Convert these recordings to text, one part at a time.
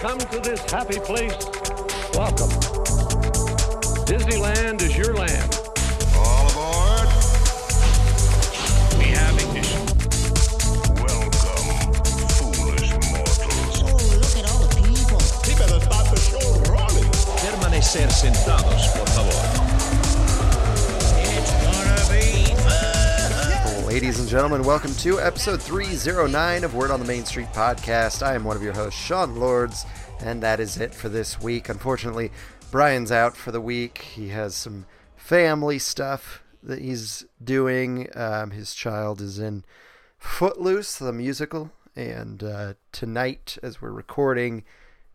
come to this happy place, welcome. Disneyland is your land. All aboard. We have ignition. Welcome, foolish mortals. Oh, look at all the people. He better start the show rolling. Permanecer sentados, por favor. It's gonna be fun. Ladies and gentlemen, welcome to episode 309 of Word on the Main Street podcast. I am one of your hosts, Sean Lords, and that is it for this week. Unfortunately, Bryan's out for the week. He has some family stuff that he's doing. Um, his child is in Footloose, the musical, and uh, tonight, as we're recording,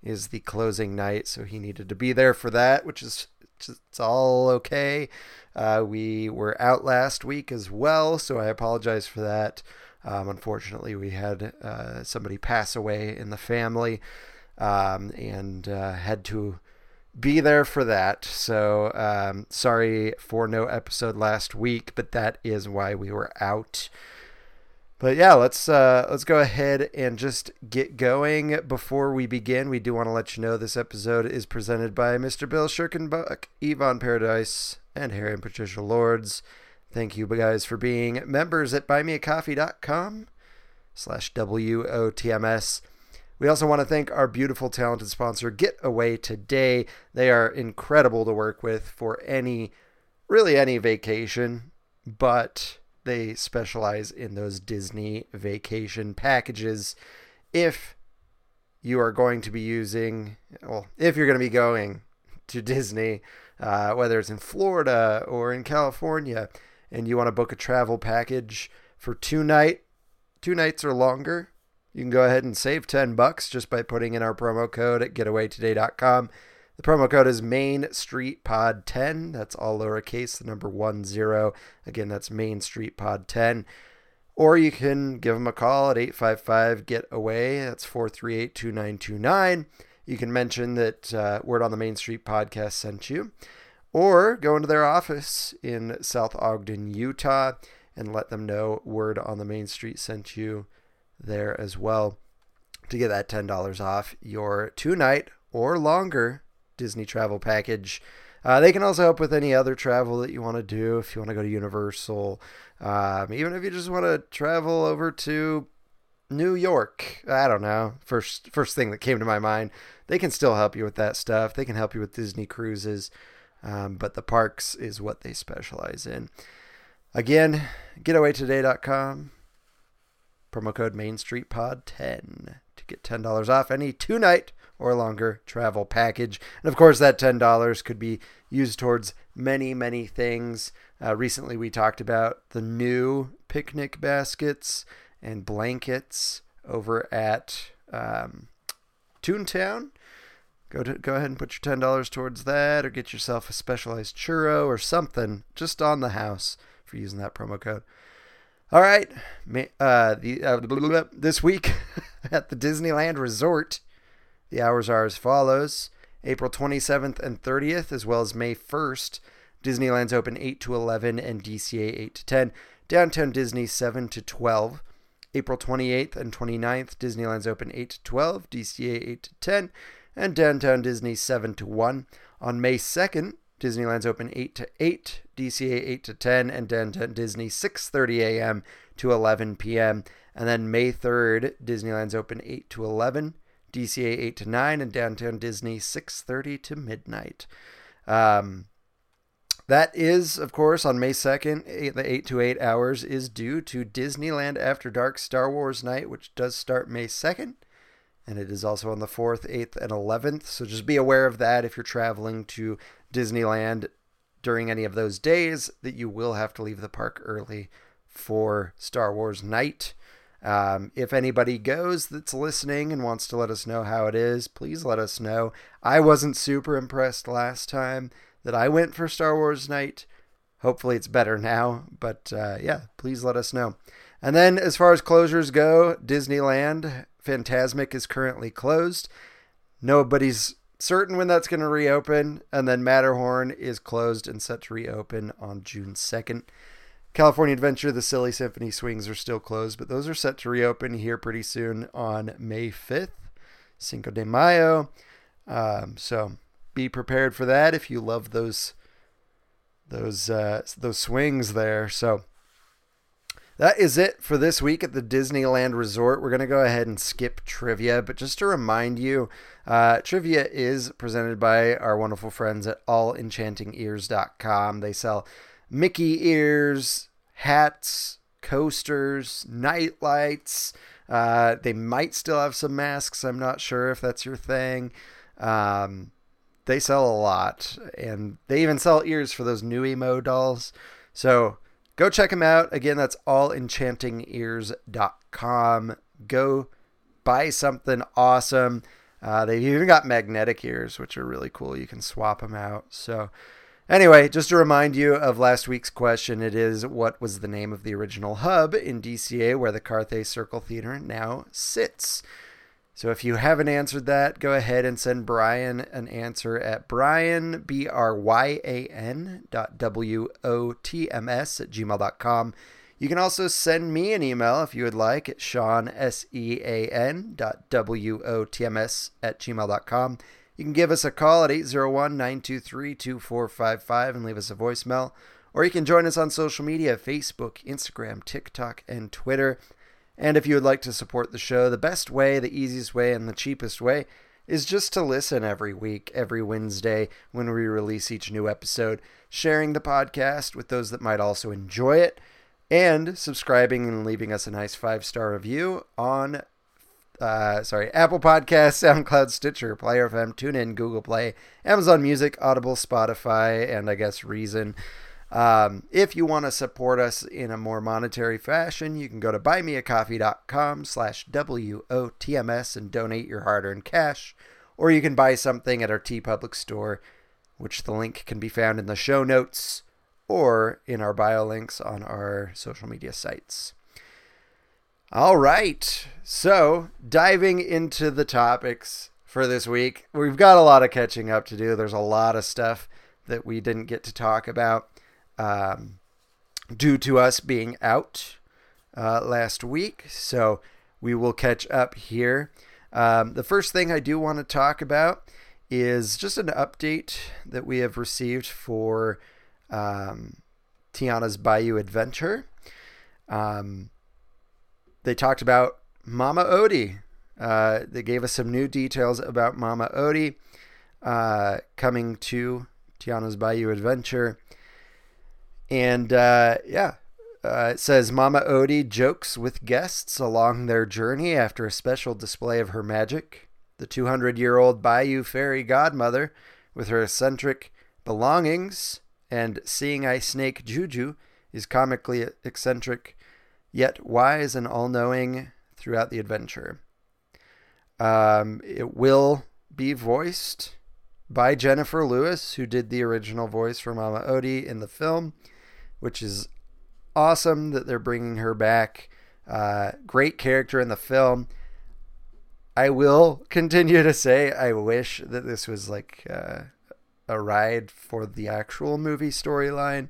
is the closing night, so he needed to be there for that, which is it's all okay. Uh, we were out last week as well, so I apologize for that. Um, unfortunately, we had uh, somebody pass away in the family um, and uh, had to be there for that. So um, sorry for no episode last week, but that is why we were out. But yeah, let's uh, let's go ahead and just get going. Before we begin, we do want to let you know this episode is presented by Mr. Bill Schirkenbuck, Yvonne Paradise, and Harry and Patricia Lords. Thank you guys for being members at buymeacoffee.com slash WOTMS. We also want to thank our beautiful, talented sponsor, Getaway Today. They are incredible to work with for any, really any vacation, but they specialize in those Disney vacation packages. If you are going to be using, well, if you're going to be going to Disney, uh, whether it's in Florida or in California, and you want to book a travel package for two night, two nights or longer, you can go ahead and save 10 bucks just by putting in our promo code at getawaytoday.com. The promo code is Main Street Pod 10. That's all lowercase, the number one zero. Again, that's Main Street Pod 10. Or you can give them a call at 855 Get Away. That's 438 2929. You can mention that uh, Word on the Main Street podcast sent you. Or go into their office in South Ogden, Utah, and let them know Word on the Main Street sent you there as well to get that $10 off your two night or longer Disney travel package. Uh, they can also help with any other travel that you want to do. If you want to go to Universal, um, even if you just want to travel over to New York, I don't know. First, first thing that came to my mind. They can still help you with that stuff. They can help you with Disney cruises, um, but the parks is what they specialize in. Again, getawaytoday.com. Promo code Main Street Pod 10 to get $10 off any two night or longer travel package. And of course, that $10 could be used towards many, many things. Uh, recently, we talked about the new picnic baskets and blankets over at um, Toontown. Go to go ahead and put your ten dollars towards that, or get yourself a specialized churro or something just on the house for using that promo code. All right, uh, the uh, this week at the Disneyland Resort, the hours are as follows: April 27th and 30th, as well as May 1st. Disneyland's open 8 to 11 and DCA 8 to 10. Downtown Disney 7 to 12. April 28th and 29th, Disneyland's open 8 to 12, DCA 8 to 10, and Downtown Disney 7 to 1. On May 2nd, Disneyland's open 8 to 8, DCA 8 to 10, and Downtown Disney 6:30 a.m. to 11 p.m. And then May 3rd, Disneyland's open 8 to 11, DCA 8 to 9, and Downtown Disney 6:30 to midnight. Um, that is, of course, on May 2nd, the 8 to 8 hours is due to Disneyland After Dark Star Wars Night, which does start May 2nd. And it is also on the 4th, 8th, and 11th. So just be aware of that if you're traveling to Disneyland during any of those days, that you will have to leave the park early for Star Wars Night. Um, if anybody goes that's listening and wants to let us know how it is, please let us know. I wasn't super impressed last time that I went for Star Wars Night. Hopefully it's better now, but uh, yeah, please let us know. And then as far as closures go, Disneyland Fantasmic is currently closed. Nobody's certain when that's going to reopen. And then Matterhorn is closed and set to reopen on June 2nd. California Adventure, the Silly Symphony Swings are still closed, but those are set to reopen here pretty soon on May 5th. Cinco de Mayo. Um, so be prepared for that if you love those those uh, those swings there. So that is it for this week at the Disneyland Resort. We're going to go ahead and skip trivia, but just to remind you, uh, trivia is presented by our wonderful friends at allenchantingears.com. They sell Mickey ears, hats, coasters, night lights. Uh, they might still have some masks. I'm not sure if that's your thing. Um, they sell a lot, and they even sell ears for those new emo dolls. So go check them out. Again, that's allenchantingears.com. Go buy something awesome. Uh, they've even got magnetic ears, which are really cool. You can swap them out. So, anyway, just to remind you of last week's question, it is what was the name of the original hub in DCA where the Carthay Circle Theater now sits? So if you haven't answered that, go ahead and send Bryan an answer at Bryan, B R Y A N dot W O T M S at gmail.com. You can also send me an email if you would like at Sean, S E A N dot W O T M S at gmail.com. You can give us a call at 801 923 2455 and leave us a voicemail. Or you can join us on social media Facebook, Instagram, TikTok, and Twitter. And if you would like to support the show, the best way, the easiest way, and the cheapest way is just to listen every week, every Wednesday when we release each new episode, sharing the podcast with those that might also enjoy it, and subscribing and leaving us a nice five star review on. Uh, sorry, Apple Podcasts, SoundCloud, Stitcher, Player FM, TuneIn, Google Play, Amazon Music, Audible, Spotify, and I guess Reason. Um, if you want to support us in a more monetary fashion, you can go to buymeacoffee.com slash WOTMS and donate your hard-earned cash, or you can buy something at our TeePublic store, which the link can be found in the show notes or in our bio links on our social media sites. All right, so diving into the topics for this week, we've got a lot of catching up to do. There's a lot of stuff that we didn't get to talk about um, due to us being out uh, last week. So we will catch up here. Um, the first thing I do want to talk about is just an update that we have received for um, Tiana's Bayou Adventure. Um, they talked about Mama Odie. Uh, they gave us some new details about Mama Odie uh, coming to Tiana's Bayou Adventure. And uh, yeah, uh, it says Mama Odie jokes with guests along their journey after a special display of her magic. The 200 year old Bayou fairy godmother, with her eccentric belongings and seeing eye snake Juju, is comically eccentric, yet wise and all knowing throughout the adventure. Um, it will be voiced by Jennifer Lewis, who did the original voice for Mama Odie in the film which is awesome that they're bringing her back. Uh, great character in the film. I will continue to say I wish that this was like uh, a ride for the actual movie storyline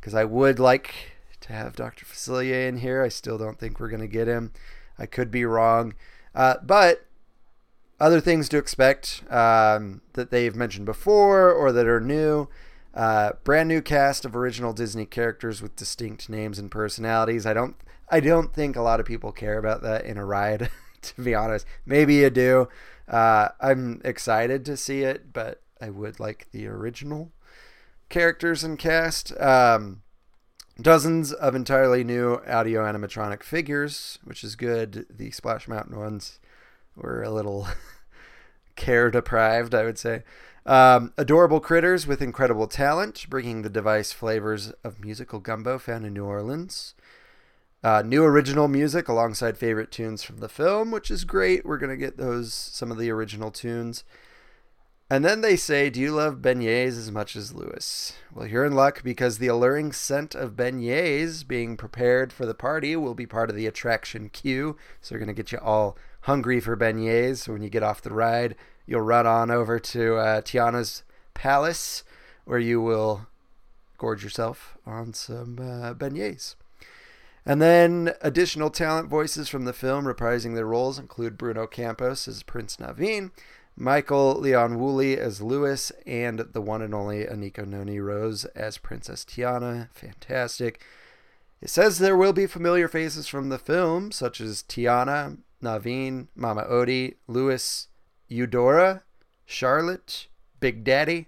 because I would like to have Dr. Facilier in here. I still don't think we're going to get him. I could be wrong. Uh, but other things to expect um, that they've mentioned before or that are new. Uh, brand new cast of original Disney characters with distinct names and personalities. I don't I don't think a lot of people care about that in a ride, to be honest. Maybe you do. Uh, I'm excited to see it, but I would like the original characters and cast. Um, dozens of entirely new audio animatronic figures, which is good. The Splash Mountain ones were a little care deprived, I would say. Um, adorable critters with incredible talent, bringing the device flavors of musical gumbo found in New Orleans. Uh, new original music alongside favorite tunes from the film, which is great. We're gonna get those some of the original tunes. And then they say, "Do you love beignets as much as Louis?" Well, you're in luck because the alluring scent of beignets being prepared for the party will be part of the attraction queue. So they're gonna get you all hungry for beignets. So when you get off the ride, you'll run on over to uh, Tiana's Palace, where you will gorge yourself on some uh, beignets. And then additional talent voices from the film reprising their roles include Bruno Campos as Prince Naveen, Michael Leon Woolley as Louis, and the one and only Anika Noni Rose as Princess Tiana. Fantastic. It says there will be familiar faces from the film, such as Tiana, Naveen, Mama Odie, Louis, Eudora, Charlotte, Big Daddy,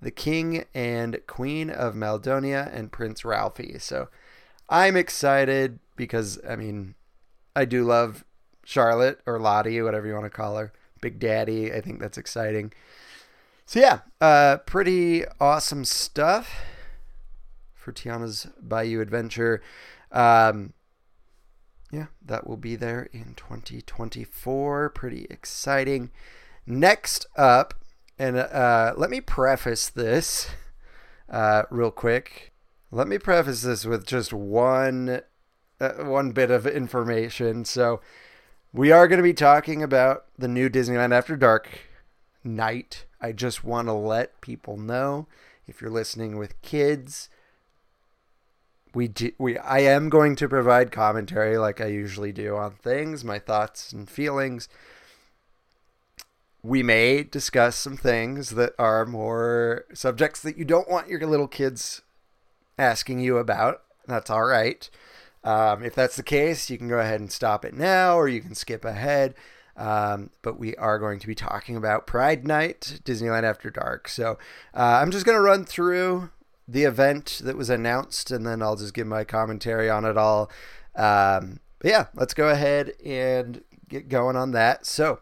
the King and Queen of Maldonia, and Prince Ralphie. So I'm excited because, I mean, I do love Charlotte or Lottie, whatever you want to call her. Big Daddy. I think that's exciting. So, yeah, uh, pretty awesome stuff for Tiana's Bayou Adventure. Um, yeah, that will be there in 2024. Pretty exciting. Next up, and uh, let me preface this uh, real quick. Let me preface this with just one uh, one bit of information. So, we are going to be talking about the new Disneyland After Dark night. I just want to let people know if you're listening with kids, we do, we I am going to provide commentary like I usually do on things, my thoughts and feelings. We may discuss some things that are more subjects that you don't want your little kids asking you about. That's all right. Um, if that's the case, you can go ahead and stop it now, or you can skip ahead. Um, but we are going to be talking about Pride Night, Disneyland After Dark. So uh, I'm just going to run through the event that was announced, and then I'll just give my commentary on it all. Um, but yeah, let's go ahead and get going on that. So,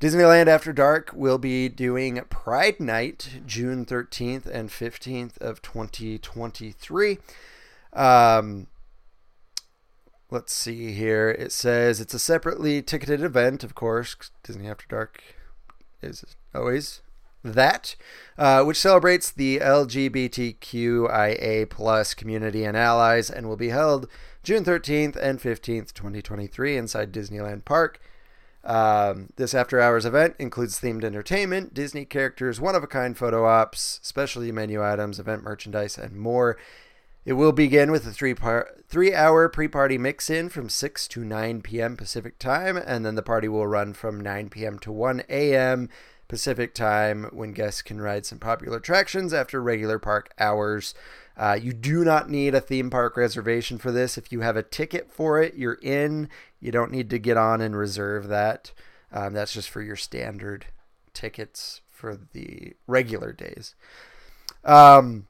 Disneyland After Dark will be doing Pride Night June 13th and 15th of 2023. Um, let's see here. It says it's a separately ticketed event, of course. Disney After Dark is always that, uh, which celebrates the LGBTQIA plus community and allies, and will be held June 13th and 15th, 2023, inside Disneyland Park. Um, this after hours event includes themed entertainment, Disney characters, one of a kind photo ops, specialty menu items, event merchandise, and more. It will begin with a three par- three hour pre party mix in from 6 to 9 p.m. Pacific time, and then the party will run from 9 p.m. to 1 a.m. Pacific time when guests can ride some popular attractions after regular park hours. Uh, you do not need a theme park reservation for this. If you have a ticket for it, you're in. You don't need to get on and reserve that. Um, that's just for your standard tickets for the regular days. Um,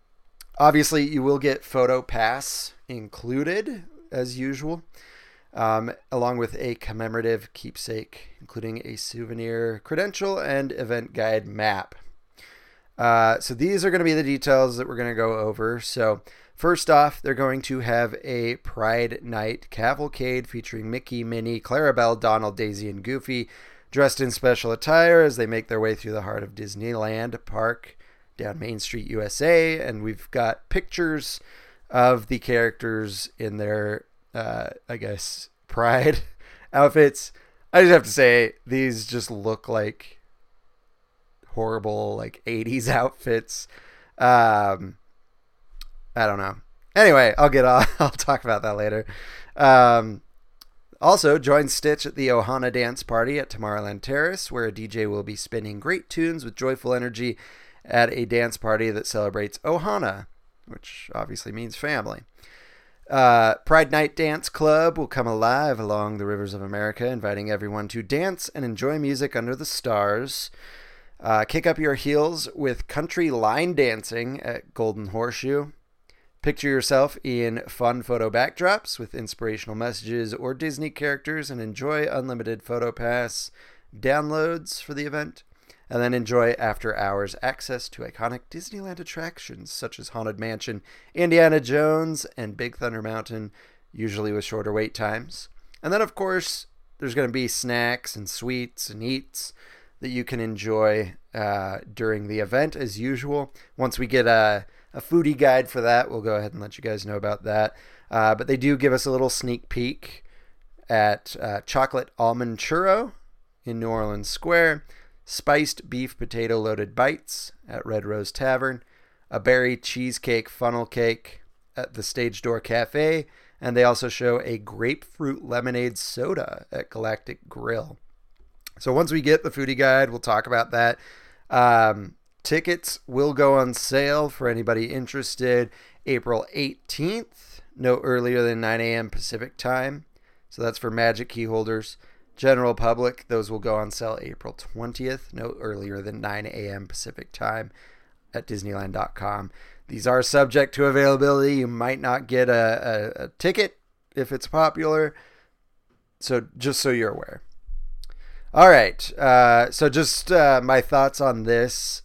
obviously, you will get Photo Pass included as usual um, along with a commemorative keepsake, including a souvenir credential and event guide map. Uh, so these are going to be the details that we're going to go over. So first off, they're going to have a Pride Night cavalcade featuring Mickey, Minnie, Clarabelle, Donald, Daisy, and Goofy, dressed in special attire as they make their way through the heart of Disneyland Park down Main Street, USA. And we've got pictures of the characters in their uh, I guess, pride outfits. I just have to say, these just look like horrible, like 80s outfits. Um, I don't know. Anyway, I'll get on. I'll talk about that later. Um, also, join Stitch at the Ohana Dance Party at Tomorrowland Terrace, where a DJ will be spinning great tunes with joyful energy at a dance party that celebrates Ohana, which obviously means family. Uh, Pride Night Dance Club will come alive along the rivers of America, inviting everyone to dance and enjoy music under the stars. Uh, kick up your heels with country line dancing at Golden Horseshoe. Picture yourself in fun photo backdrops with inspirational messages or Disney characters and enjoy unlimited photo pass downloads for the event and then enjoy after hours access to iconic Disneyland attractions such as Haunted Mansion, Indiana Jones, and Big Thunder Mountain, usually with shorter wait times. And then, of course, there's going to be snacks and sweets and eats that you can enjoy uh, during the event as usual. Once we get a, a foodie guide for that, we'll go ahead and let you guys know about that. Uh, but they do give us a little sneak peek at uh, Chocolate Almond Churro in New Orleans Square spiced beef potato loaded bites at Red Rose Tavern, a berry cheesecake funnel cake, at the Stage Door Cafe, and they also show a grapefruit lemonade soda at Galactic Grill. So once we get the foodie guide, we'll talk about that. Um, tickets will go on sale for anybody interested April 18th, no earlier than 9 a.m. Pacific time. So that's for Magic key holders. General public, those will go on sale April 20th, no earlier than 9 a.m. Pacific time at Disneyland.com. These are subject to availability. You might not get a, a, a ticket if it's popular. So just so you're aware. All right. Uh, so just uh, my thoughts on this.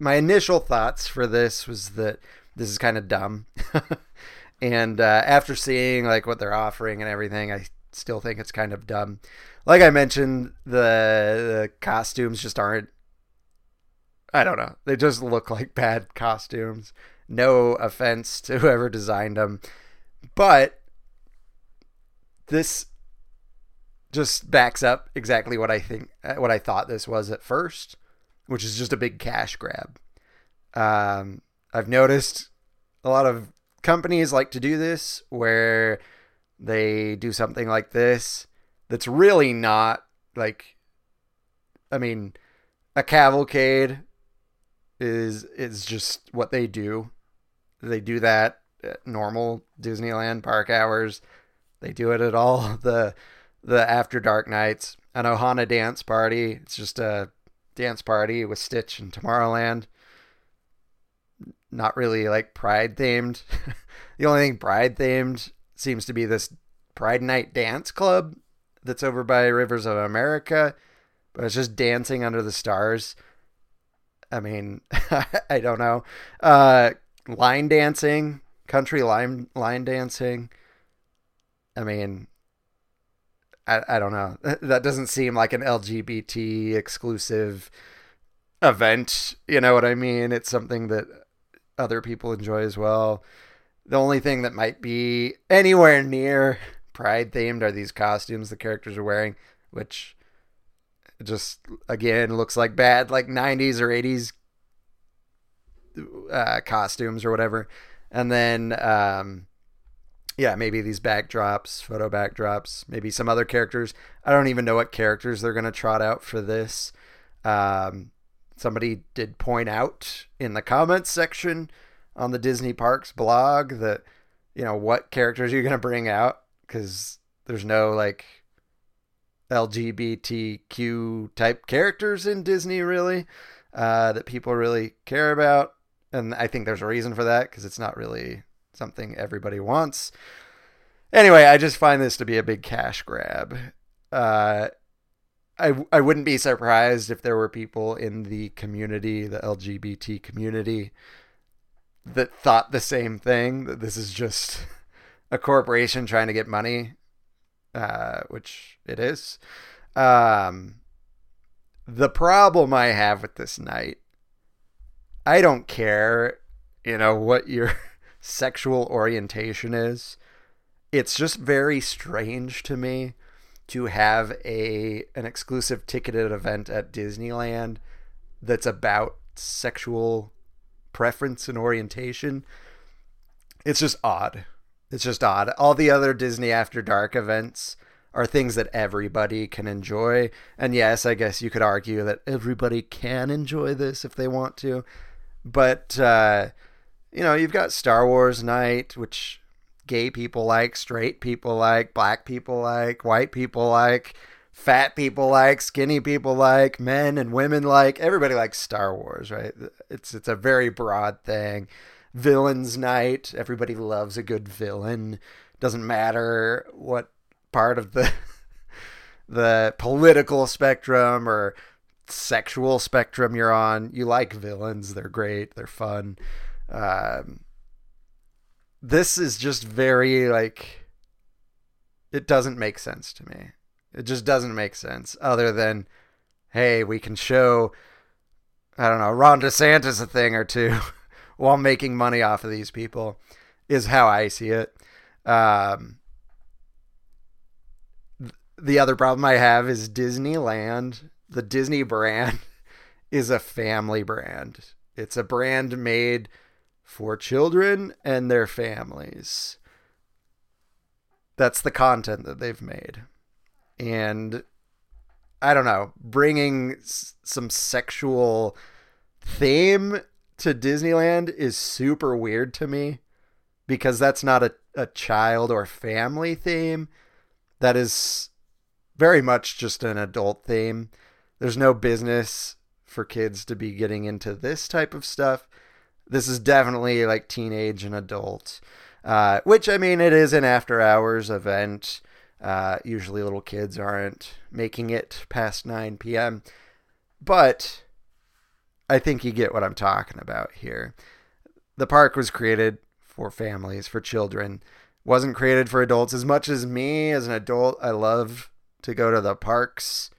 My initial thoughts for this was that this is kind of dumb. and uh, after seeing like what they're offering and everything, I still think it's kind of dumb. Like I mentioned, the, the costumes just aren't. I don't know. They just look like bad costumes. No offense to whoever designed them, but this just backs up exactly what I think, what I thought this was at first, which is just a big cash grab. Um, I've noticed a lot of companies like to do this where they do something like this that's really not like I mean a cavalcade is is just what they do. They do that at normal Disneyland park hours. They do it at all the the after dark nights. An Ohana dance party. It's just a dance party with Stitch and Tomorrowland. Not really like pride themed. the only thing pride themed seems to be this Pride Night Dance Club that's over by Rivers of America, but it's just dancing under the stars. I mean, I don't know. Uh, line dancing, country line line dancing. I mean, I, I don't know. That doesn't seem like an LGBT exclusive event. You know what I mean? It's something that other people enjoy as well. The only thing that might be anywhere near pride themed are these costumes the characters are wearing, which just again looks like bad like 90s or 80s uh, costumes or whatever. And then um, yeah, maybe these backdrops, photo backdrops, maybe some other characters. I don't even know what characters they're going to trot out for this. Um, somebody did point out in the comments section on the Disney Parks blog that, you know, what characters you're you going to bring out? Because there's no like LGBTQ type characters in Disney, really, uh, that people really care about. And I think there's a reason for that because it's not really something everybody wants. Anyway, I just find this to be a big cash grab. Uh, I, I wouldn't be surprised if there were people in the community, the LGBT community, that thought the same thing that this is just a corporation trying to get money, uh, which it is. Um, the problem I have with this night, I don't care, you know, what your sexual orientation is. It's just very strange to me to have a an exclusive ticketed event at Disneyland that's about sexual preference and orientation. It's just odd. It's just odd. All the other Disney After Dark events are things that everybody can enjoy. And yes, I guess you could argue that everybody can enjoy this if they want to. But, uh, you know, you've got Star Wars Night, which gay people like, straight people like, black people like, white people like, fat people like, skinny people like, men and women like. Everybody likes Star Wars, right? It's it's a very broad thing. Villains night, everybody loves a good villain. Doesn't matter what part of the the political spectrum or sexual spectrum you're on. You like villains; they're great, they're fun. Um, this is just very like it doesn't make sense to me. It just doesn't make sense other than hey, we can show I don't know, Ron DeSantis a thing or two while making money off of these people is how I see it. Um, the other problem I have is Disneyland, the Disney brand is a family brand. It's a brand made for children and their families. That's the content that they've made. And I don't know, bringing s- some sexual theme to Disneyland is super weird to me because that's not a, a child or family theme. That is very much just an adult theme. There's no business for kids to be getting into this type of stuff. This is definitely like teenage and adult, uh, which I mean, it is an after hours event. Uh, usually, little kids aren't making it past 9 p.m. But I think you get what I'm talking about here. The park was created for families, for children. Wasn't created for adults. As much as me, as an adult, I love to go to the parks.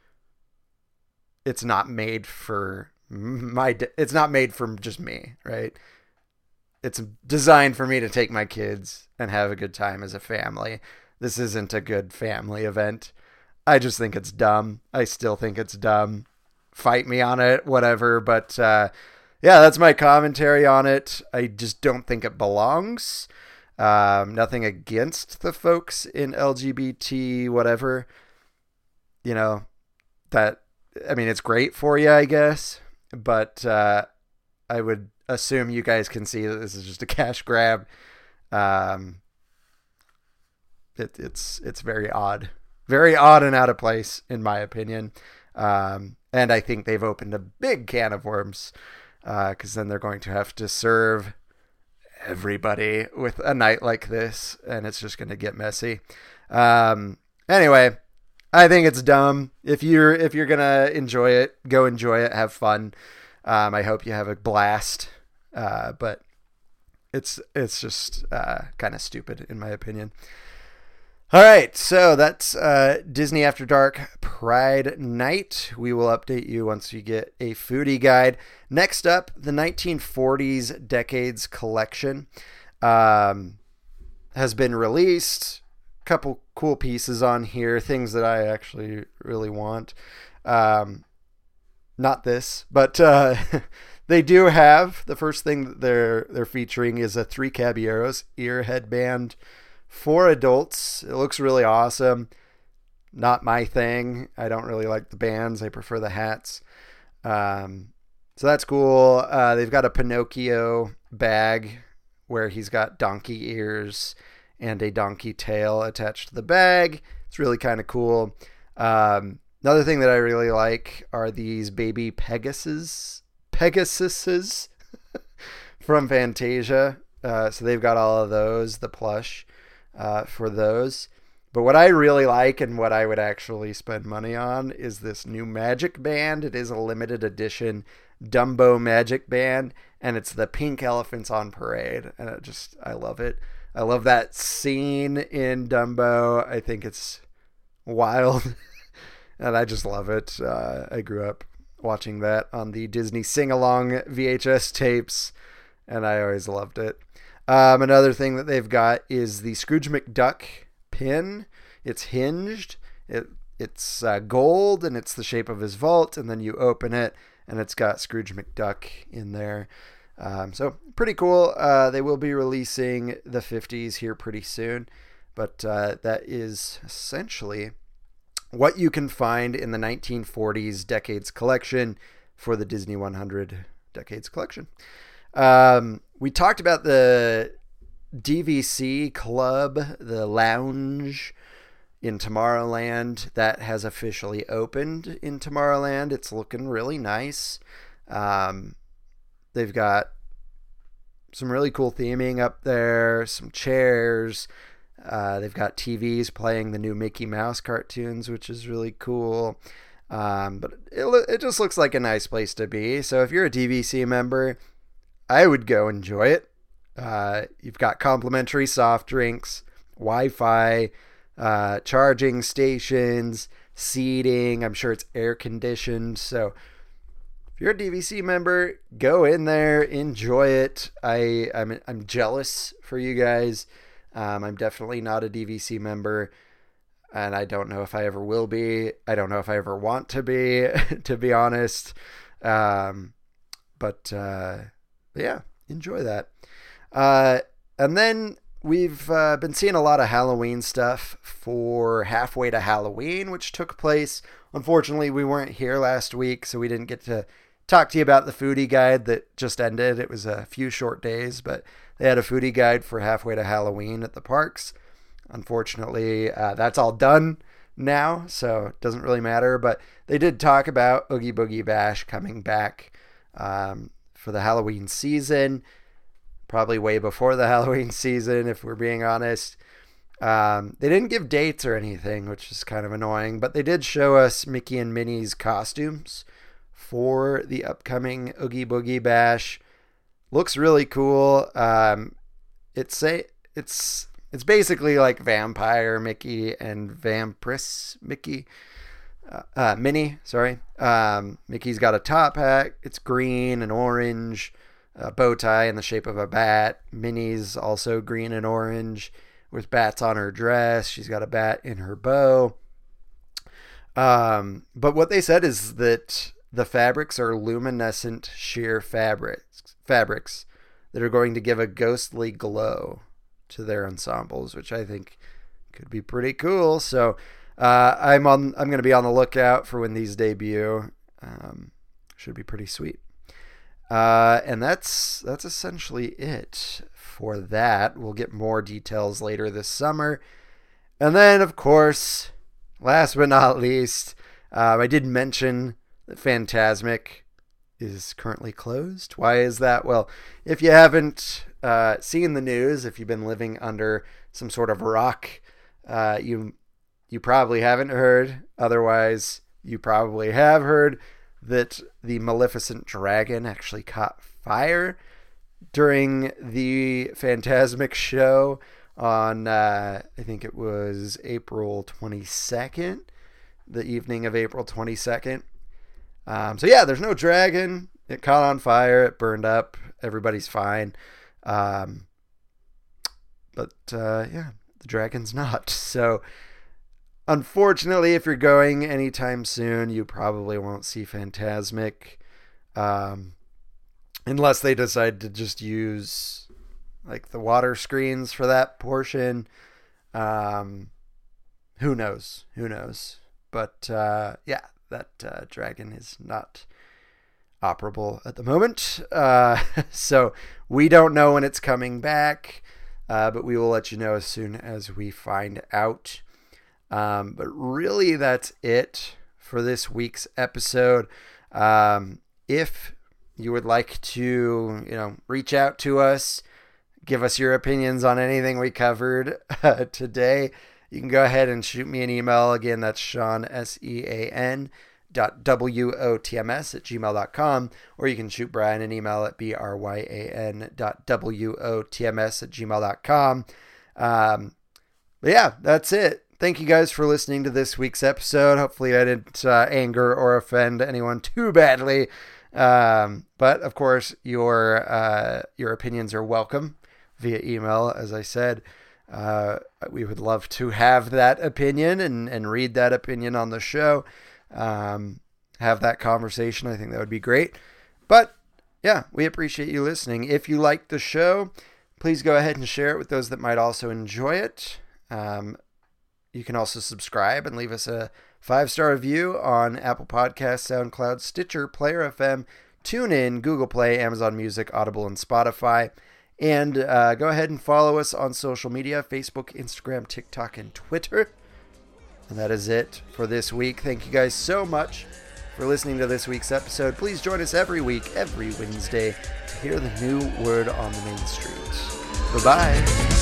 It's not made for my. It's not made for just me, right? It's designed for me to take my kids and have a good time as a family. This isn't a good family event. I just think it's dumb. I still think it's dumb. Fight me on it, whatever. But uh, yeah, that's my commentary on it. I just don't think it belongs. Um, nothing against the folks in LGBT, whatever. You know, that, I mean, it's great for you, I guess. But uh, I would assume you guys can see that this is just a cash grab. Um, it, it's it's very odd, very odd and out of place in my opinion. Um, and I think they've opened a big can of worms because uh, then they're going to have to serve everybody with a night like this, and it's just going to get messy. Um, anyway, I think it's dumb. If you're if you're gonna enjoy it, go enjoy it, have fun. Um, I hope you have a blast. Uh, but it's it's just uh, kind of stupid in my opinion. All right, so that's uh, Disney After Dark Pride Night. We will update you once we get a foodie guide. Next up, the 1940s Decades Collection um, has been released. A Couple cool pieces on here, things that I actually really want. Um, not this, but uh, they do have the first thing that they're they're featuring is a three caballeros ear headband for adults. It looks really awesome. Not my thing. I don't really like the bands. I prefer the hats. Um, so that's cool. Uh, they've got a Pinocchio bag where he's got donkey ears and a donkey tail attached to the bag. It's really kind of cool. Um, another thing that I really like are these baby Pegasus Pegasuses from Fantasia. Uh, so they've got all of those, the plush uh, for those. But what I really like and what I would actually spend money on is this new Magic Band. It is a limited edition Dumbo Magic Band, and it's the pink elephants on parade. And it just, I love it. I love that scene in Dumbo. I think it's wild, and I just love it. Uh, I grew up watching that on the Disney sing along VHS tapes, and I always loved it. Um, another thing that they've got is the Scrooge McDuck pin. It's hinged. It it's uh, gold and it's the shape of his vault. And then you open it and it's got Scrooge McDuck in there. Um, so pretty cool. Uh, they will be releasing the 50s here pretty soon, but uh, that is essentially what you can find in the 1940s Decades Collection for the Disney 100 Decades Collection. Um, we talked about the DVC Club, the lounge in Tomorrowland that has officially opened in Tomorrowland. It's looking really nice. Um, they've got some really cool theming up there, some chairs. Uh, they've got TVs playing the new Mickey Mouse cartoons, which is really cool. Um, but it, it just looks like a nice place to be. So if you're a DVC member, I would go enjoy it. Uh, you've got complimentary soft drinks, Wi Fi, uh, charging stations, seating. I'm sure it's air conditioned. So if you're a DVC member, go in there, enjoy it. I, I'm, I'm jealous for you guys. Um, I'm definitely not a DVC member. And I don't know if I ever will be. I don't know if I ever want to be, to be honest. Um, but uh, yeah, enjoy that. Uh, and then we've uh, been seeing a lot of Halloween stuff for halfway to Halloween, which took place. Unfortunately, we weren't here last week, so we didn't get to talk to you about the foodie guide that just ended. It was a few short days, but they had a foodie guide for halfway to Halloween at the parks. Unfortunately, uh, that's all done now, so it doesn't really matter. But they did talk about Oogie Boogie Bash coming back um, for the Halloween season, probably way before the Halloween season, if we're being honest. Um, they didn't give dates or anything, which is kind of annoying, but they did show us Mickey and Minnie's costumes for the upcoming Oogie Boogie Bash. Looks really cool. Um, it's a, it's it's basically like Vampire Mickey and Vampiress Mickey. Uh, uh, Minnie, sorry. Um, Mickey's got a top hat. It's green and orange. A bow tie in the shape of a bat. Minnie's also green and orange with bats on her dress. She's got a bat in her bow. Um, but what they said is that the fabrics are luminescent sheer fabrics, fabrics that are going to give a ghostly glow to their ensembles, which I think could be pretty cool. So uh, I'm on. I'm going to be on the lookout for when these debut. Um, should be pretty sweet. Uh, and that's that's essentially it for that. We'll get more details later this summer. And then, of course, last but not least, um, I did mention that Fantasmic is currently closed. Why is that? Well, if you haven't uh, seen the news, if you've been living under some sort of rock, uh, you you probably haven't heard. Otherwise, you probably have heard that the Maleficent dragon actually caught fire during the Fantasmic show on uh, I think it was April 22nd, the evening of April 22nd. Um, so yeah, there's no dragon. It caught on fire. It burned up. Everybody's fine. Um, but uh, yeah, the dragon's not. So unfortunately, if you're going anytime soon, you probably won't see Fantasmic. Um, unless they decide to just use like the water screens for that portion. Um, who knows? Who knows? But uh, yeah, that uh, dragon is not operable at the moment. Uh, so we don't know when it's coming back, uh, but we will let you know as soon as we find out. Um, but really, that's it for this week's episode. Um, if you would like to, you know, reach out to us, give us your opinions on anything we covered uh, today, you can go ahead and shoot me an email. Again, that's Sean, S E A N, dot W-O-T-M-S at gmail.com, or you can shoot Bryan an email at B-R-Y-A-N dot W-O-T-M-S at gmail.com. Um, but yeah, that's it. Thank you guys for listening to this week's episode. Hopefully, I didn't uh, anger or offend anyone too badly. Um, but of course, your uh, your opinions are welcome via email. As I said, uh, we would love to have that opinion and, and read that opinion on the show. Um, have that conversation. I think that would be great. But yeah, we appreciate you listening. If you like the show, please go ahead and share it with those that might also enjoy it. Um, you can also subscribe and leave us a five star review on Apple Podcasts, SoundCloud, Stitcher, Player FM, TuneIn, Google Play, Amazon Music, Audible, and Spotify. And uh, go ahead and follow us on social media Facebook, Instagram, TikTok, and Twitter. And that is it for this week. Thank you guys so much for listening to this week's episode. Please join us every week, every Wednesday, to hear the new word on the main street. Bye bye.